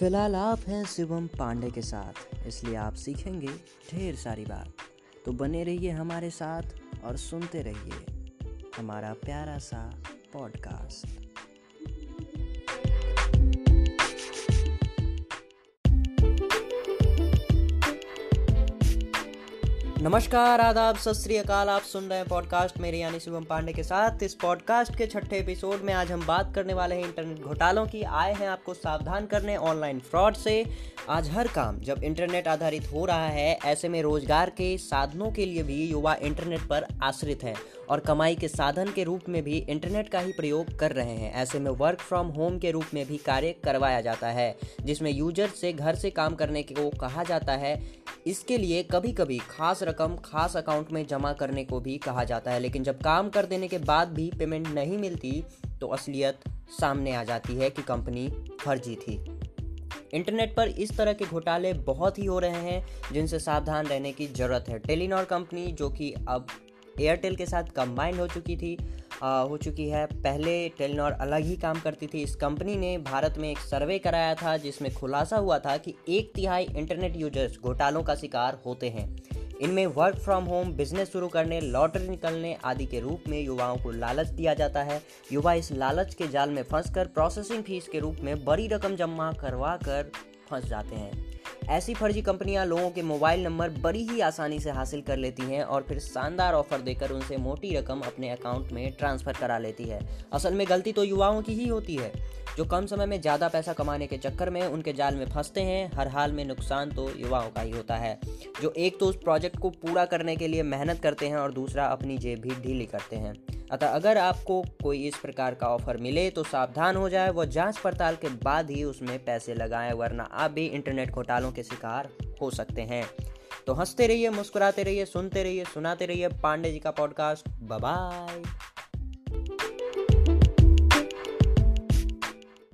फ़िलहाल आप हैं शिवम पांडे के साथ, इसलिए आप सीखेंगे ढेर सारी बात। तो बने रहिए हमारे साथ और सुनते रहिए हमारा प्यारा सा पॉडकास्ट नमस्कार, आदाब, सत श्री अकाल। आप सुन रहे हैं पॉडकास्ट मेरे यानी शिवम पांडे के साथ। इस पॉडकास्ट के छठे एपिसोड में आज हम बात करने वाले हैं इंटरनेट घोटालों की। आए हैं आपको सावधान करने ऑनलाइन फ्रॉड से। आज हर काम जब इंटरनेट आधारित हो रहा है, ऐसे में रोज़गार के साधनों के लिए भी युवा इंटरनेट पर आश्रित हैं और कमाई के साधन के रूप में भी इंटरनेट का ही प्रयोग कर रहे हैं। ऐसे में वर्क फ्रॉम होम के रूप में भी कार्य करवाया जाता है, जिसमें यूज़र से घर से काम करने को कहा जाता है। इसके लिए कभी कभी खास रकम खास अकाउंट में जमा करने को भी कहा जाता है, लेकिन जब काम कर देने के बाद भी पेमेंट नहीं मिलती तो असलियत सामने आ जाती है कि कंपनी फर्जी थी। इंटरनेट पर इस तरह के घोटाले बहुत ही हो रहे हैं, जिनसे सावधान रहने की ज़रूरत है। टेलीनॉर कंपनी, जो कि अब एयरटेल के साथ कंबाइंड हो चुकी थी हो चुकी है। पहले टेलीनॉर अलग ही काम करती थी। इस कंपनी ने भारत में एक सर्वे कराया था, जिसमें खुलासा हुआ था कि एक तिहाई इंटरनेट यूज़र्स घोटालों का शिकार होते हैं। इनमें वर्क फ्रॉम होम, बिज़नेस शुरू करने, लॉटरी निकलने आदि के रूप में युवाओं को लालच दिया जाता है। युवा इस लालच के जाल में फंसकर प्रोसेसिंग फ़ीस के रूप में बड़ी रकम जमा करवा कर फंस जाते हैं। ऐसी फर्जी कंपनियाँ लोगों के मोबाइल नंबर बड़ी ही आसानी से हासिल कर लेती हैं और फिर शानदार ऑफ़र देकर उनसे मोटी रकम अपने अकाउंट में ट्रांसफ़र करा लेती है। असल में गलती तो युवाओं की ही होती है, जो कम समय में ज़्यादा पैसा कमाने के चक्कर में उनके जाल में फंसते हैं, हर हाल में नुकसान तो युवाओं का ही होता है, जो एक तो उस प्रोजेक्ट को पूरा करने के लिए मेहनत करते हैं और दूसरा अपनी जेब भी ढीली करते हैं। अतः अगर आपको कोई इस प्रकार का ऑफ़र मिले तो सावधान हो जाए वो जाँच पड़ताल के बाद ही उसमें पैसे लगाएँ, वरना आप भी इंटरनेट घोटालों के शिकार हो सकते हैं। तो हँसते रहिए, मुस्कुराते रहिए, सुनते रहिए, सुनाते रहिए पांडे जी का पॉडकास्ट बाय